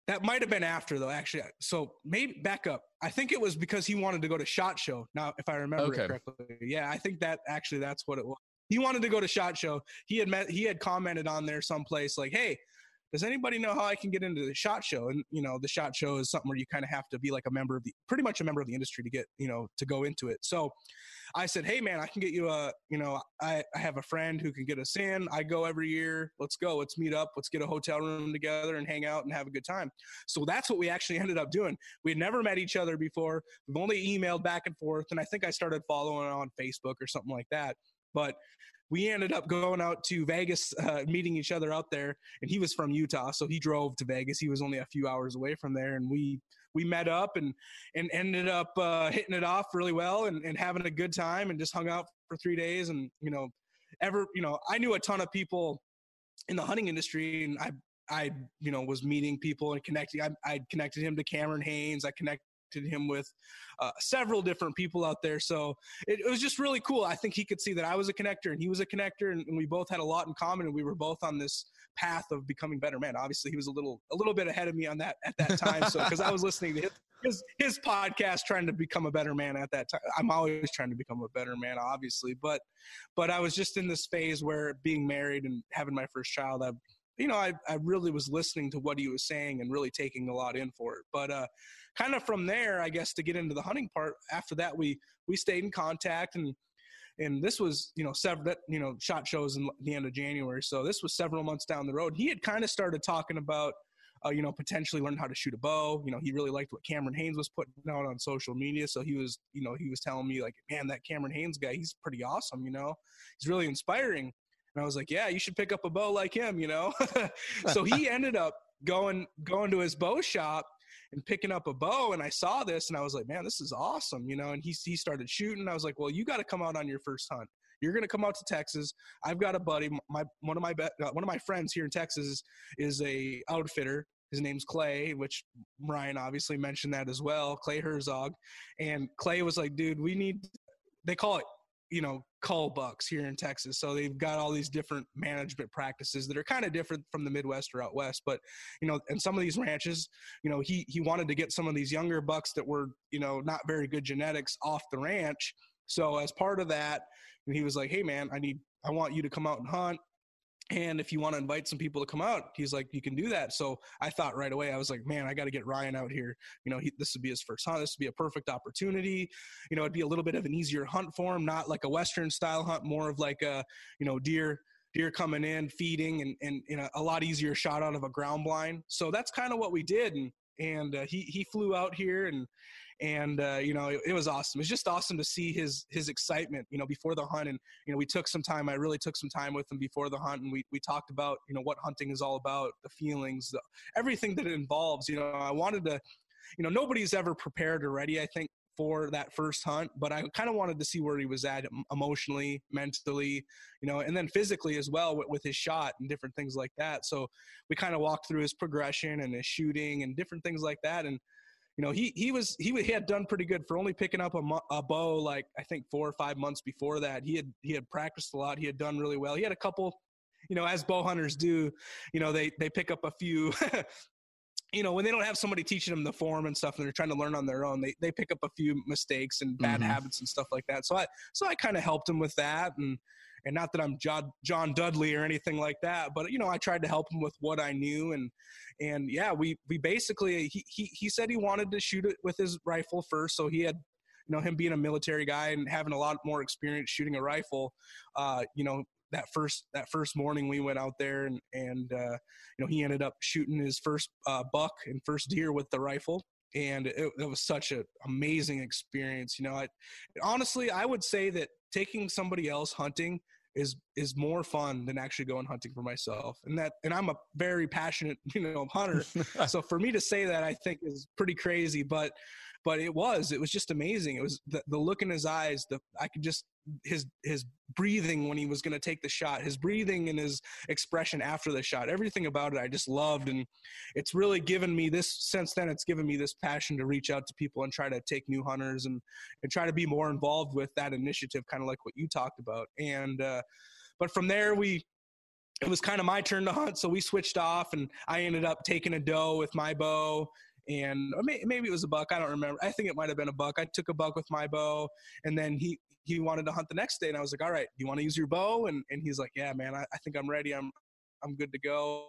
Speaker 1: That might have been after though actually. So maybe back up. I think it was because he wanted to go to shot show now if i remember okay. it correctly. Yeah i think that actually that's what it was he wanted to go to shot show. He had met he had commented on there someplace like hey does anybody know how I can get into the shot show? And you know, the shot show is something where you kind of have to be like a member of the, pretty much a member of the industry to get, you know, to go into it. So I said, hey man, I can get you a, you know, I, I have a friend who can get us in. I go every year. Let's go. Let's meet up. Let's get a hotel room together and hang out and have a good time. So that's what we actually <laughs> ended up doing. We had never met each other before. We've only emailed back and forth, and I think I started following on Facebook or something like that. But we ended up going out to Vegas, uh, meeting each other out there. And he was from Utah, so he drove to Vegas. He was only a few hours away from there, and we we met up and and ended up uh, hitting it off really well and, and having a good time and just hung out for three days and you know ever you know I knew a ton of people in the hunting industry and I I you know was meeting people and connecting I I connected him to Cameron Hanes. I connected him with uh, several different people out there. So it, it, was just really cool. I think he could see that I was a connector and he was a connector, and, and, we both had a lot in common, and we were both on this path of becoming better men. Obviously, he was a little a little bit ahead of me on that at that time. So because I was listening to his, his his podcast, trying to become a better man at that time. I'm always trying to become a better man, obviously, but but I was just in this phase where being married and having my first child, I you know, I, I really was listening to what he was saying and really taking a lot in for it. But uh, kind of from there, I guess to get into the hunting part, after that we we stayed in contact and and this was you know several you know shot shows in the end of January, so this was several months down the road. He had kind of started talking about. Uh, you know, potentially learn how to shoot a bow. You know, he really liked what Cameron Hanes was putting out on social media. So he was, you know, he was telling me like, man, that Cameron Hanes guy, he's pretty awesome. You know, he's really inspiring. And I was like, yeah, you should pick up a bow like him, you know? <laughs> so he <laughs> ended up going going to his bow shop and picking up a bow and I saw this and I was like, man, this is awesome, you know, and he he started shooting. I was like, well, you got to come out on your first hunt. You're to come out to Texas. I've got a buddy, my one of my be- uh, one of my friends here in Texas is a outfitter. His name's Clay, which Ryan obviously mentioned that as well. Clay Herzog, and Clay was like, dude, we need. They call it you know cull bucks here in Texas. So they've got all these different management practices that are kind of different from the Midwest or out west. But you know, and some of these ranches, you know, he he wanted to get some of these younger bucks that were you know not very good genetics off the ranch. So as part of that, he was like, "Hey man, I need I want you to come out and hunt and if you want to invite some people to come out he's like you can do that. So i thought right away i was like man i got to get ryan out here. You know he, this would be his first hunt. This would be a perfect opportunity. You know it'd be a little bit of an easier hunt for him not like a western style hunt more of like a you know deer deer coming in feeding and and you know, a lot easier shot out of a ground blind. So that's kind of what we did and and uh, he he flew out here and and uh, you know it, it, was awesome. It's just awesome to see his his excitement, you know, before the hunt. And you know, we took some time. I really took some time with him before the hunt, and we we talked about you know what hunting is all about, the feelings, the, everything that it involves. You know, I wanted to, you know, nobody's ever prepared or ready. I think for that first hunt, but I kind of wanted to see where he was at emotionally, mentally, you know, and then physically as well with, with his shot and different things like that. So we kind of walked through his progression and his shooting and different things like that. And you know, he he was he, he had done pretty good for only picking up a, a bow like I think four or five months before that. He had he had practiced a lot. He had done really well. He had a couple, you know, as bow hunters do. You know, they they pick up a few. <laughs> you know, when they don't have somebody teaching them the form and stuff, and they're trying to learn on their own, they they pick up a few mistakes and bad mm-hmm. habits and stuff like that. So I so I kind of helped him with that, and and not that I'm John, John Dudley or anything like that, but you know, I tried to help him with what I knew, and and yeah, we we basically he he he said he wanted to shoot it with his rifle first, so he had you know him being a military guy and having a lot more experience shooting a rifle, uh, you know. That first that first morning we went out there and and uh, you know he ended up shooting his first uh, buck and first deer with the rifle and it, it, was such an amazing experience. You know, I honestly I would say that taking somebody else hunting is is more fun than actually going hunting for myself and that and i'm a very passionate <laughs> you know hunter <laughs> so for me to say that i think is pretty crazy but but it was it was just amazing it was the, the look in his eyes the i could just his his breathing when he was going to take the shot his breathing and his expression after the shot everything about it i just loved and it's really given me this since then it's given me this passion to reach out to people and try to take new hunters and and try to be more involved with that initiative kind of like what you talked about and uh but from there we it was kind of my turn to hunt so we switched off and i ended up taking a doe with my bow and maybe it was a buck. I don't remember. I think it might have been a buck. I took a buck with my bow, and then he he wanted to hunt the next day, and I was like, "All right, do you want to use your bow?" And and he's like, "Yeah, man, I, I think I'm ready. I'm I'm good to go."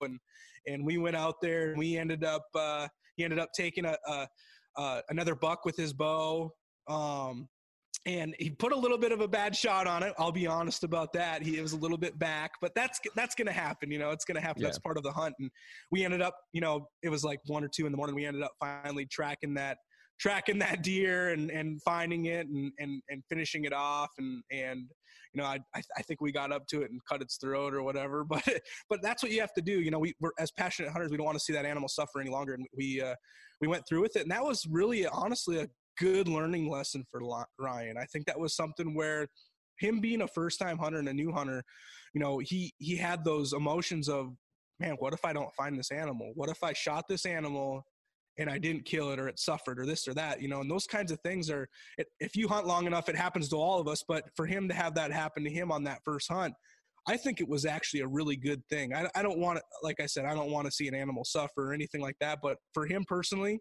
Speaker 1: And and we went out there, and we ended up uh, he ended up taking a, a uh, another buck with his bow. Um, and he put a little bit of a bad shot on it. I'll be honest about that. He was a little bit back, but that's that's going to happen. You know, it's going to happen. Yeah. That's part of the hunt. And we ended up, you know, it was like one or two in the morning. We ended up finally tracking that tracking that deer and and finding it and and and finishing it off. And and you know I I think we got up to it and cut its throat or whatever <laughs> but but that's what you have to do. You know we we're as passionate hunters we don't want to see that animal suffer any longer. And we uh we went through with it. And that was really honestly a good learning lesson for Ryan. I think that was something where him being a first time hunter and a new hunter you know he he had those emotions of man what if I don't find this animal? What if I shot this animal and I didn't kill it or it suffered or this or that, you know, and those kinds of things are, it, if you hunt long enough, it happens to all of us. But for him to have that happen to him on that first hunt, I think it was actually a really good thing. I, I don't want to, like I said, I don't want to see an animal suffer or anything like that. But for him personally,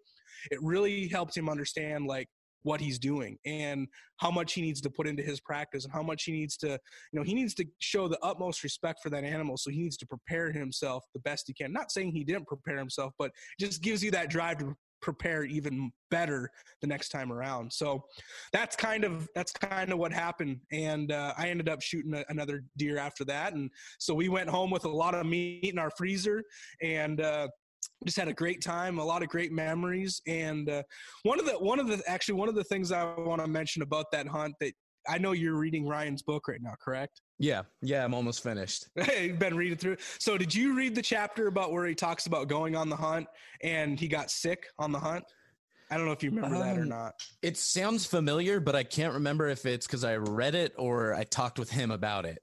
Speaker 1: it really helped him understand like what he's doing and how much he needs to put into his practice and how much he needs to you know he needs to show the utmost respect for that animal. So he needs to prepare himself the best he can. Not saying he didn't prepare himself but just gives you that drive to prepare even better the next time around. So that's kind of that's kind of what happened. And uh, i ended up shooting a, another deer after that. And so we went home with a lot of meat in our freezer. And uh, just had a great time, a lot of great memories. And uh, one of the one of the actually one of the things I want to mention about that hunt that I know you're reading Ryan's book right now, correct?
Speaker 14: Yeah, yeah, I'm almost finished. <laughs>
Speaker 1: Hey, you've been reading through. So, did you read the chapter about where he talks about going on the hunt and he got sick on the hunt? I don't know if you remember um, that or um, not.
Speaker 14: It sounds familiar, but I can't remember if it's because I read it or I talked with him about it.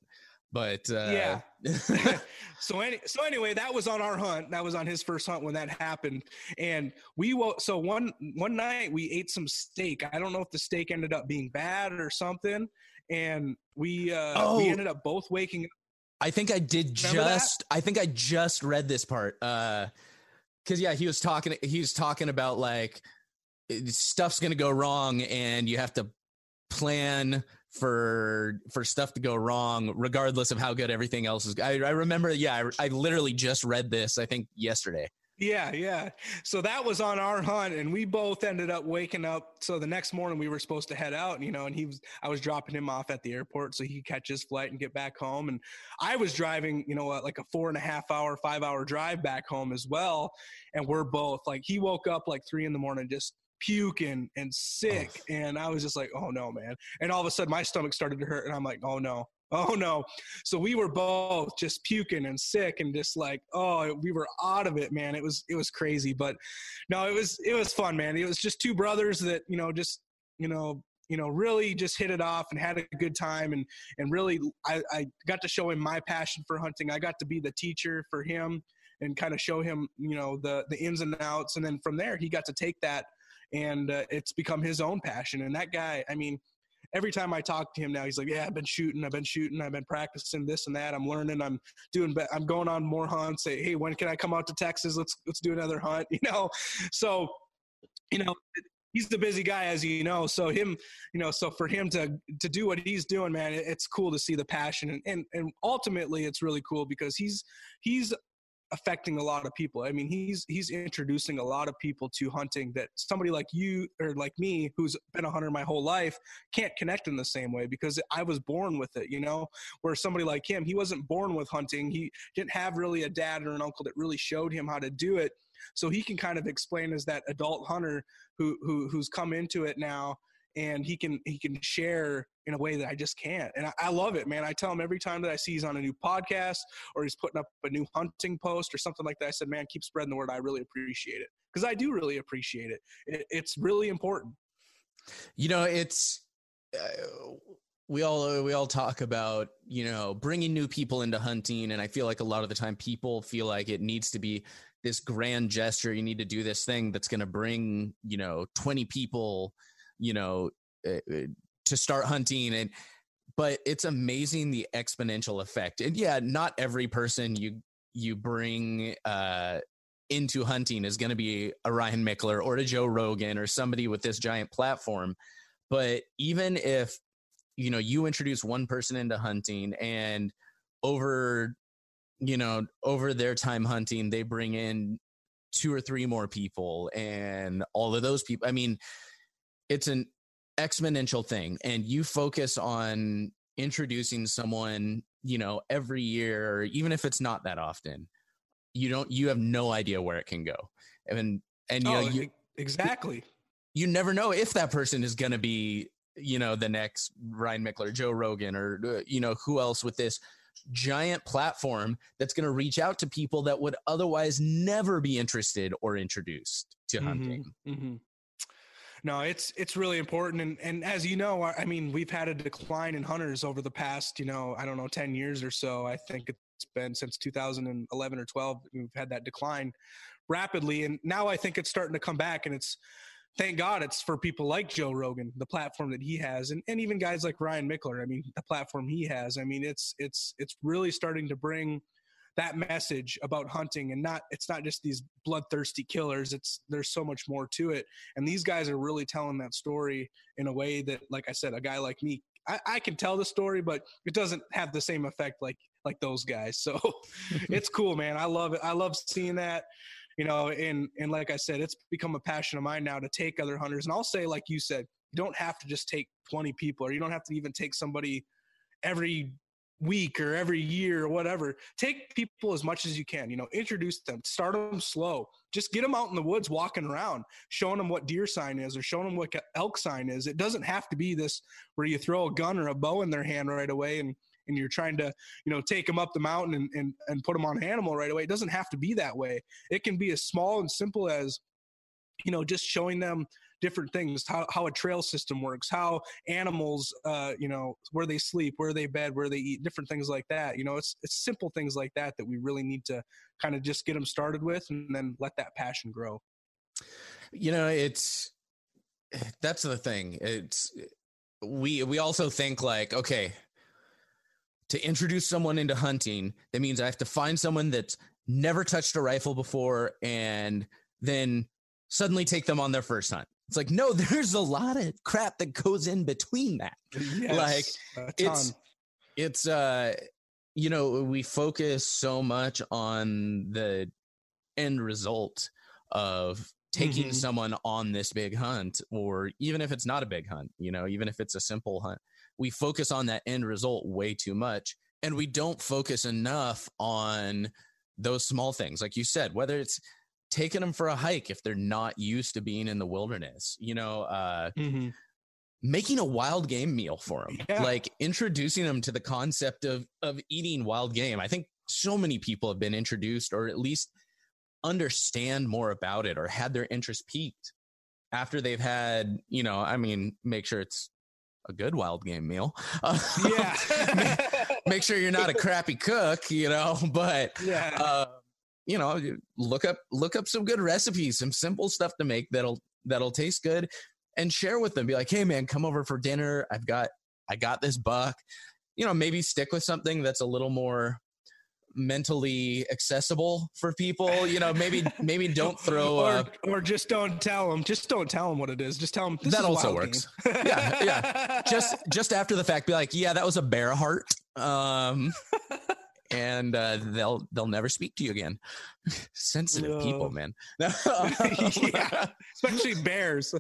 Speaker 14: But uh,
Speaker 1: yeah. <laughs> so any so anyway, that was on our hunt. That was on his first hunt when that happened. And we so one one night we ate some steak. I don't know if the steak ended up being bad or something. And we uh oh. we ended up both waking up.
Speaker 14: I think I did Remember just that? I think I just read this part. Uh cuz yeah, he was talking he was talking about like stuff's to go wrong and you have to plan for for stuff to go wrong regardless of how good everything else is i, I remember yeah I, I literally just read this i think yesterday
Speaker 1: yeah, yeah. So that was on our hunt, and we both ended up waking up. So the next morning we were supposed to head out, you know, and he was, I was dropping him off at the airport so he could catch his flight and get back home. And I was driving, you know, like a four and a half hour, five hour drive back home as well. And we're both like, he woke up like three in the morning, just puking and sick. Oh. And I was just like, oh no, man. And all of a sudden my stomach started to hurt. And I'm like, oh no, oh no. So we were both just puking and sick and just like, oh, we were out of it, man. It was, it was crazy. But no, it was, it was fun, man. It was just two brothers that, you know, just, you know, you know, really just hit it off and had a good time. And, and really, I, I got to show him my passion for hunting. I got to be the teacher for him and kind of show him, you know, the, the ins and outs. And then from there, he got to take that and uh, it's become his own passion. And that guy, I mean, every time I talk to him now, he's like, "Yeah, I've been shooting, I've been shooting, I've been practicing this and that. I'm learning, I'm doing, I'm going on more hunts. Say, hey, when can I come out to Texas? Let's let's do another hunt. <laughs> You know, so you know." He's the busy guy, as you know. So him, you know, so for him to to do what he's doing, man, it's cool to see the passion, and and, and ultimately, it's really cool because he's he's affecting a lot of people. I mean, he's he's introducing a lot of people to hunting that somebody like you or like me, who's been a hunter my whole life, can't connect in the same way because I was born with it. You know, where somebody like him, he wasn't born with hunting. He didn't have really a dad or an uncle that really showed him how to do it. So he can kind of explain as that adult hunter who who who's come into it now and he can he can share in a way that I just can't. And I, I, love it, man. I tell him every time that I see he's on a new podcast or he's putting up a new hunting post or something like that. I said, man, keep spreading the word. I really appreciate it because I do really appreciate it. it. It's really important.
Speaker 14: You know, it's. Uh, we all we all talk about you know bringing new people into hunting and i feel like a lot of the time people feel like it needs to be this grand gesture you need to do this thing that's going to bring you know 20 people you know uh, to start hunting and but it's amazing the exponential effect and yeah not every person you you bring uh into hunting is going to be a Ryan Michler or a Joe Rogan or somebody with this giant platform. But even if you know you introduce one person into hunting and over you know over their time hunting they bring in two or three more people and all of those people I mean it's an exponential thing and you focus on introducing someone you know every year even if it's not that often you don't you have no idea where it can go and and you oh, know you
Speaker 1: exactly
Speaker 14: you never know if that person is going to be, you know, the next Ryan Michler, Joe Rogan, or, uh, you know, who else with this giant platform that's going to reach out to people that would otherwise never be interested or introduced to hunting.
Speaker 1: Mm-hmm, mm-hmm. No, it's it's really important, and and as you know, I mean, we've had a decline in hunters over the past, you know, I don't know, ten years or so. I think it's been since 2011 or 12. We've had that decline rapidly, and now I think it's starting to come back, and it's thank God it's for people like Joe Rogan, the platform that he has, and, and even guys like Ryan Michler. I mean, the platform he has. I mean, it's it's it's really starting to bring that message about hunting and not it's not just these bloodthirsty killers it's there's so much more to it. And these guys are really telling that story in a way that like i said a guy like me I, I can tell the story but it doesn't have the same effect like like those guys. So <laughs> it's cool man. I love it. I love seeing that you know and and like i said it's become a passion of mine now to take other hunters. And i'll say like you said you don't have to just take 20 people or you don't have to even take somebody every week or every year or whatever take people as much as you can you know introduce them start them slow. Just get them out in the woods walking around showing them what deer sign is or showing them what elk sign is. It doesn't have to be this where you throw a gun or a bow in their hand right away and and you're trying to you know take them up the mountain and, and, and put them on an animal right away. It doesn't have to be that way. It can be as small and simple as you know just showing them different things how, how a trail system works how animals uh, you know where they sleep where they bed where they eat different things like that you know it's it's simple things like that that we really need to kind of just get them started with and then let that passion grow.
Speaker 14: You know it's that's the thing it's we we also think like okay to introduce someone into hunting that means i have to find someone that's never touched a rifle before and then suddenly take them on their first hunt it's like, no, <laughs> there's a lot of crap that goes in between that. Yes, like it's it's uh you know, we focus so much on the end result of taking mm-hmm. someone on this big hunt or even if it's not a big hunt, you know, even if it's a simple hunt. We focus on that end result way too much and we don't focus enough on those small things like you said whether it's taking them for a hike if they're not used to being in the wilderness you know uh, mm-hmm. making a wild game meal for them yeah. like introducing them to the concept of of eating wild game i think so many people have been introduced or at least understand more about it or had their interest piqued after they've had you know i mean make sure it's a good wild game meal yeah <laughs> make sure you're not a crappy cook you know <laughs> but <laughs> yeah uh, you know look up look up some good recipes some simple stuff to make that'll that'll taste good and share with them. Be like hey man come over for dinner. I've got i got this buck. You know maybe stick with something that's a little more mentally accessible for people you know maybe <laughs> maybe don't throw
Speaker 1: or, or just don't tell them just don't tell them what it is. Just tell them
Speaker 14: that also works. yeah yeah. Just <laughs> just after the fact be like yeah that was a bear heart. Um <laughs> and uh, they'll they'll never speak to you again. <laughs> Sensitive no. people, man. <laughs> <laughs>
Speaker 1: yeah, especially bears.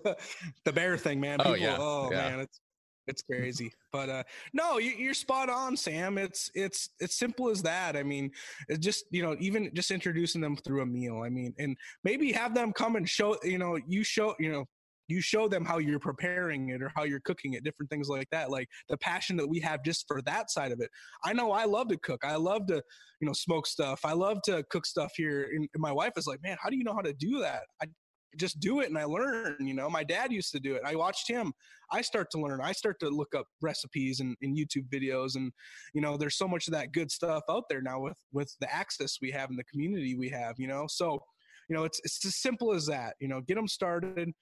Speaker 1: the bear thing, man. Oh, people, oh yeah. Oh yeah. man, it's it's crazy. But uh, no, you, are spot on, Sam. It's it's it's simple as that. I mean, it's just you know, even just introducing them through a meal. I mean, and maybe have them come and show. You know, you show. You know, you show them how you're preparing it or how you're cooking it different things like that like the passion that we have just for that side of it. I know i love to cook. I love to you know smoke stuff. I love to cook stuff here and my wife is like man how do you know how to do that? I just do it and i learn you know? My dad used to do it. I watched him. I start to learn. I start to look up recipes and, and youtube videos and you know there's so much of that good stuff out there now with with the access we have and the community we have you know? So you know it's it's as simple as that you know? Get them started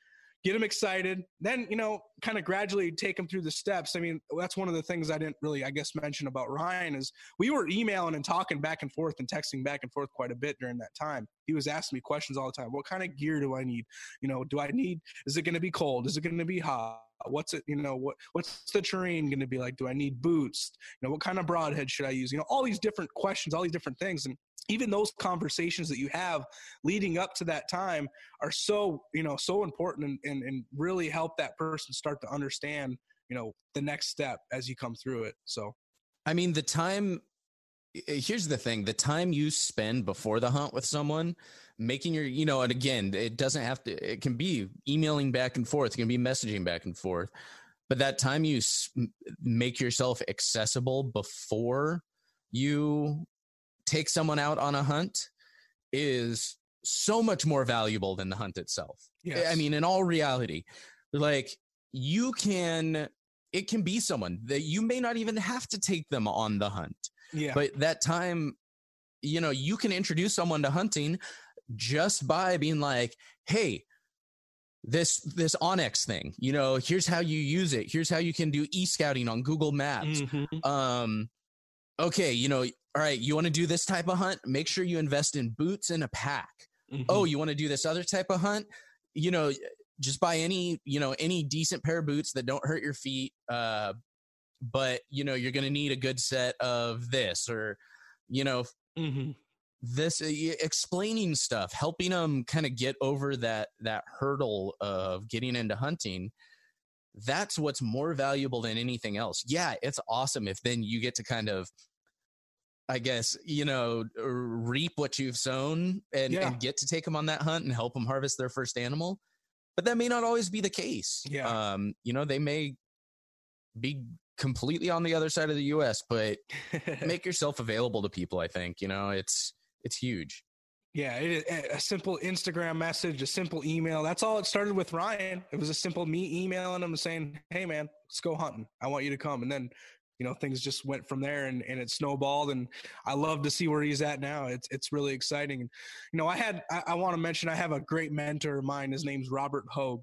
Speaker 1: get them excited. Then, you know, kind of gradually take them through the steps. I mean, that's one of the things I didn't really, I guess, mention about Ryan is we were emailing and talking back and forth and texting back and forth quite a bit during that time. He was asking me questions all the time. What kind of gear do I need? You know, do I need, is it going to be cold? Is it going to be hot? What's it, you know, what, what's the terrain going to be like? Do I need boots? You know, what kind of broadhead should I use? You know, all these different questions, all these different things. And even those conversations that you have leading up to that time are so you know so important and, and, and really help that person start to understand you know the next step as you come through it so
Speaker 14: i mean the time here's the thing: the time you spend before the hunt with someone, making your, you know, and again, it doesn't have to. It can be emailing back and forth. It can be messaging back and forth. But that time you make yourself accessible before you take someone out on a hunt is so much more valuable than the hunt itself. Yes. I mean, in all reality, like you can, it can be someone that you may not even have to take them on the hunt.
Speaker 1: Yeah.
Speaker 14: But that time, you know, you can introduce someone to hunting just by being like, hey, this this onX thing, you know, here's how you use it. Here's how you can do e-scouting on Google Maps. Mm-hmm. Um, okay, you know, all right, you want to do this type of hunt? Make sure you invest in boots and a pack. Oh, mm-hmm. Oh, you want to do this other type of hunt? You know, just buy any, you know, any decent pair of boots that don't hurt your feet. Uh, but you know, you're going to need a good set of this or, you know,
Speaker 1: mm-hmm.
Speaker 14: this uh, explaining stuff, helping them kind of get over that that hurdle of getting into hunting. That's what's more valuable than anything else. Yeah, it's awesome if then you get to kind of I guess, you know, reap what you've sown and, yeah. and, get to take them on that hunt and help them harvest their first animal. But that may not always be the case.
Speaker 1: Yeah.
Speaker 14: Um, you know, they may be completely on the other side of the US, but <laughs> make yourself available to people, I think. You know, it's it's huge.
Speaker 1: Yeah, it, a simple Instagram message, a simple email. That's all it started with Ryan. It was a simple me emailing him saying, "Hey man, let's go hunting. I want you to come." And then you know things just went from there and, and it snowballed and i love to see where he's at now. It's it's really exciting. And you know i had i, I want to mention i have a great mentor of mine. His name's robert Hoague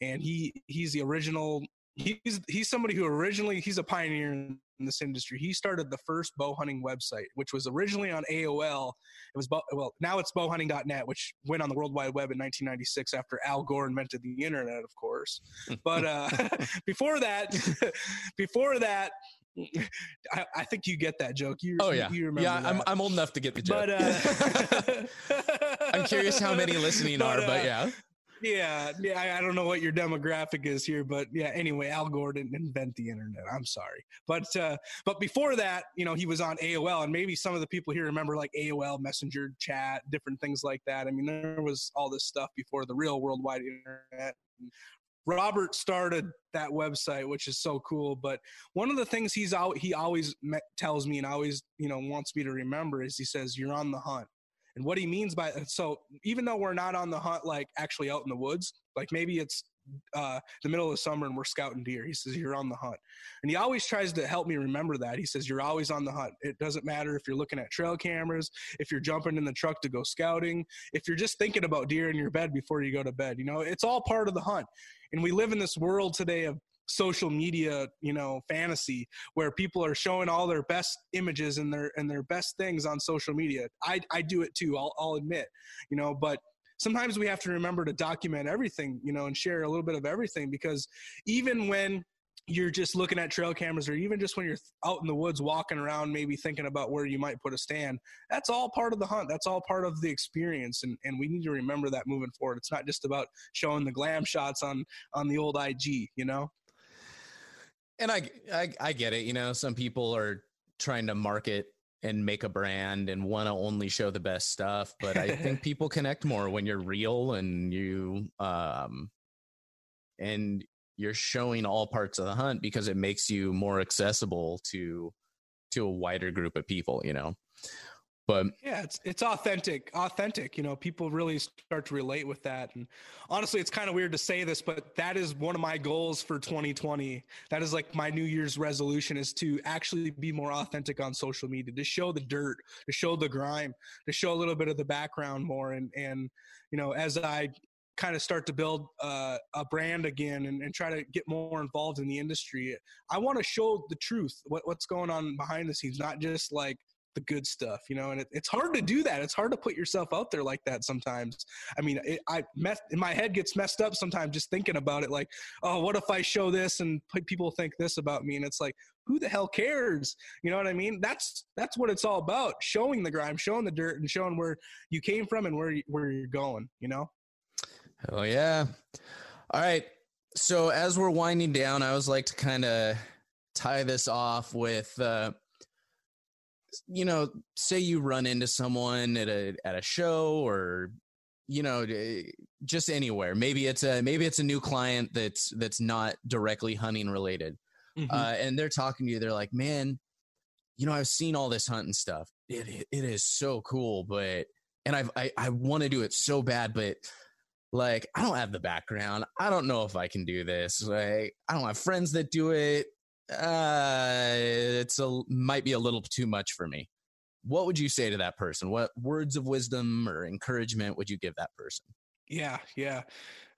Speaker 1: and he he's the original he's he's somebody who originally he's a pioneer in this industry. He started the first bow hunting website which was originally on aol it was well now it's bowhunting.net which went on the world wide web in 1996 after al gore invented the internet of course. But uh <laughs> before that <laughs> before that <laughs> I, I, think you get that joke. You,
Speaker 14: oh yeah,
Speaker 1: you remember
Speaker 14: yeah.
Speaker 1: That.
Speaker 14: I'm I'm old enough to get the joke. But uh, <laughs> I'm curious how many listening <laughs> but, are, uh, but yeah.
Speaker 1: Yeah, yeah. I, I, don't know what your demographic is here, but yeah. Anyway, Al Gore didn't invent the internet. I'm sorry, but uh, but before that, you know, he was on AOL, and maybe some of the people here remember like AOL Messenger chat, different things like that. I mean, there was all this stuff before the real worldwide internet. Robert started that website, which is so cool. But one of the things he's out, he always tells me and always, you know, wants me to remember is he says, "You're on the hunt." And what he means by so, even though we're not on the hunt, like actually out in the woods, like maybe it's uh, the middle of summer and we're scouting deer. He says, You're on the hunt. And he always tries to help me remember that. He says, You're always on the hunt. It doesn't matter if you're looking at trail cameras, if you're jumping in the truck to go scouting, if you're just thinking about deer in your bed before you go to bed. You know, it's all part of the hunt. And we live in this world today of social media you know fantasy where people are showing all their best images and their and their best things on social media. I i do it too i'll, I'll admit you know but sometimes we have to remember to document everything, you know, and share a little bit of everything because even when you're just looking at trail cameras or even just when you're out in the woods walking around maybe thinking about where you might put a stand that's all part of the hunt. That's all part of the experience and, and we need to remember that moving forward. It's not just about showing the glam shots on on the old ig you know?
Speaker 14: And I, I i get it you know some people are trying to market and make a brand and want to only show the best stuff but i <laughs> think people connect more when you're real and you um and you're showing all parts of the hunt because it makes you more accessible to to a wider group of people you know? But
Speaker 1: yeah it's it's authentic authentic you know people really start to relate with that. And honestly it's kind of weird to say this but that is one of my goals for 2020 that is like my new year's resolution is to actually be more authentic on social media to show the dirt to show the grime to show a little bit of the background more. And and you know as i kind of start to build uh, a brand again and, and, try to get more involved in the industry i want to show the truth what, what's going on behind the scenes not just like the good stuff, you know, and it, it's hard to do that. It's hard to put yourself out there like that sometimes. I mean, it, I mess, my head gets messed up sometimes just thinking about it. Like, oh, what if I show this and people think this about me? And it's like, who the hell cares? You know what I mean? That's that's what it's all about: showing the grime, showing the dirt, and showing where you came from and where where you're going. You know?
Speaker 14: Oh yeah. All right. So as we're winding down, I always like to kind of tie this off with. Uh, you know, say you run into someone at a at a show or you know just anywhere maybe it's a maybe it's a new client that's that's not directly hunting related mm-hmm. uh, and they're talking to you they're like man you know i've seen all this hunting stuff it it is so cool but and I've, i i want to do it so bad but like i don't have the background i don't know if i can do this like i don't have friends that do it uh it's a might be a little too much for me what would you say to that person? What words of wisdom or encouragement would you give that person?
Speaker 1: Yeah, yeah.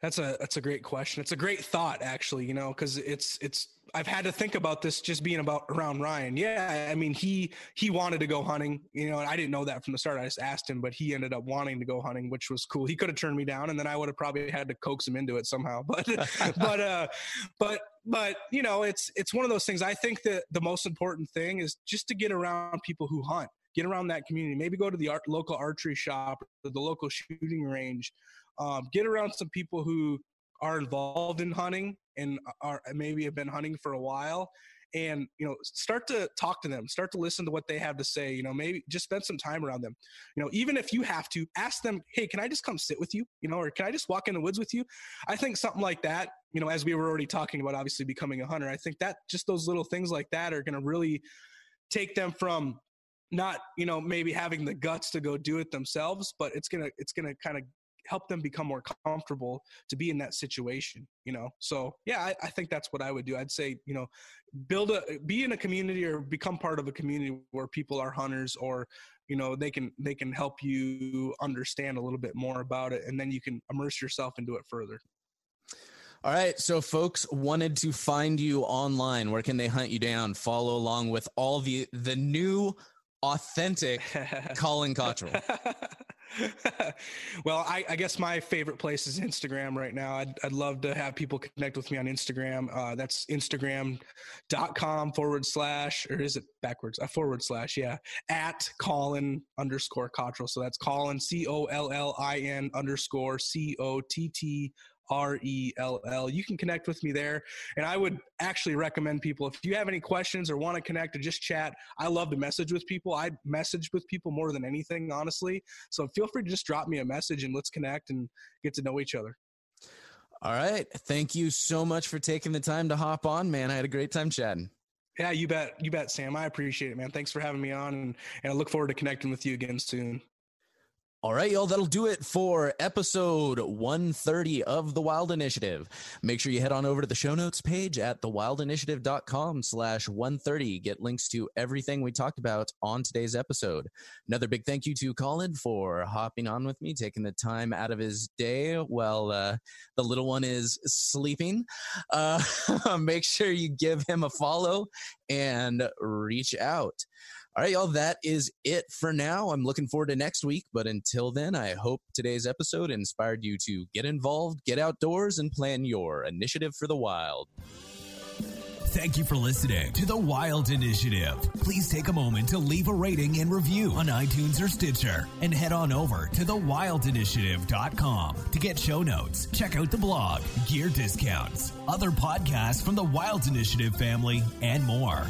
Speaker 1: That's a that's a great question. It's a great thought actually, you know, cuz it's it's I've had to think about this just being about around Ryan. Yeah, I mean he he wanted to go hunting, you know, and I didn't know that from the start. I just asked him, but he ended up wanting to go hunting, which was cool. He could have turned me down and then I would have probably had to coax him into it somehow. <laughs> But <laughs> but uh but but you know, it's it's one of those things. I think that the most important thing is just to get around people who hunt get around that community. Maybe go to the art, local archery shop or the local shooting range. Um, get around some people who are involved in hunting and are maybe have been hunting for a while and you know start to talk to them start to listen to what they have to say you know maybe just spend some time around them. You know even if you have to ask them hey can i just come sit with you? You know or can i just walk in the woods with you? I think something like that you know as we were already talking about obviously becoming a hunter i think that just those little things like that are going to really take them from not you know maybe having the guts to go do it themselves but it's gonna it's gonna kind of help them become more comfortable to be in that situation you know so yeah I, I, think that's what i would do i'd say you know build a be in a community or become part of a community where people are hunters or you know they can they can help you understand a little bit more about it and then you can immerse yourself into it further
Speaker 14: all right. So, folks wanted to find you online. Where can they hunt you down? Follow along with all the the new authentic <laughs> Collin Cottrell? <laughs>
Speaker 1: well, I, I, guess my favorite place is Instagram right now. I'd, I'd love to have people connect with me on Instagram. Uh, that's instagram.com forward slash, or is it backwards? Uh, forward slash, yeah, at Collin underscore Cottrell. So that's Collin, C O L L I N underscore C O T T R E L L. You can connect with me there. And I would actually recommend people, if you have any questions or want to connect or just chat, I love to message with people. I message with people more than anything, honestly. So feel free to just drop me a message and let's connect and get to know each other.
Speaker 14: All right. Thank you so much for taking the time to hop on, man. I had a great time chatting.
Speaker 1: Yeah, you bet. You bet, Sam. I appreciate it, man. Thanks for having me on and, and I look forward to connecting with you again soon.
Speaker 14: All right, y'all, that'll do it for episode 130 of The Wild Initiative. Make sure you head on over to the show notes page at thewildinitiative.com slash 130. Get links to everything we talked about on today's episode. Another big thank you to Collin for hopping on with me, taking the time out of his day while uh, the little one is sleeping. Uh, <laughs> make sure you give him a follow and reach out. All right, y'all, that is it for now. I'm looking forward to next week. But until then, I hope today's episode inspired you to get involved, get outdoors, and plan your initiative for the wild.
Speaker 2: Thank you for listening to the Wild Initiative. Please take a moment to leave a rating and review on iTunes or Stitcher and head on over to thewildinitiative.com to get show notes, check out the blog, gear discounts, other podcasts from the Wild Initiative family, and more.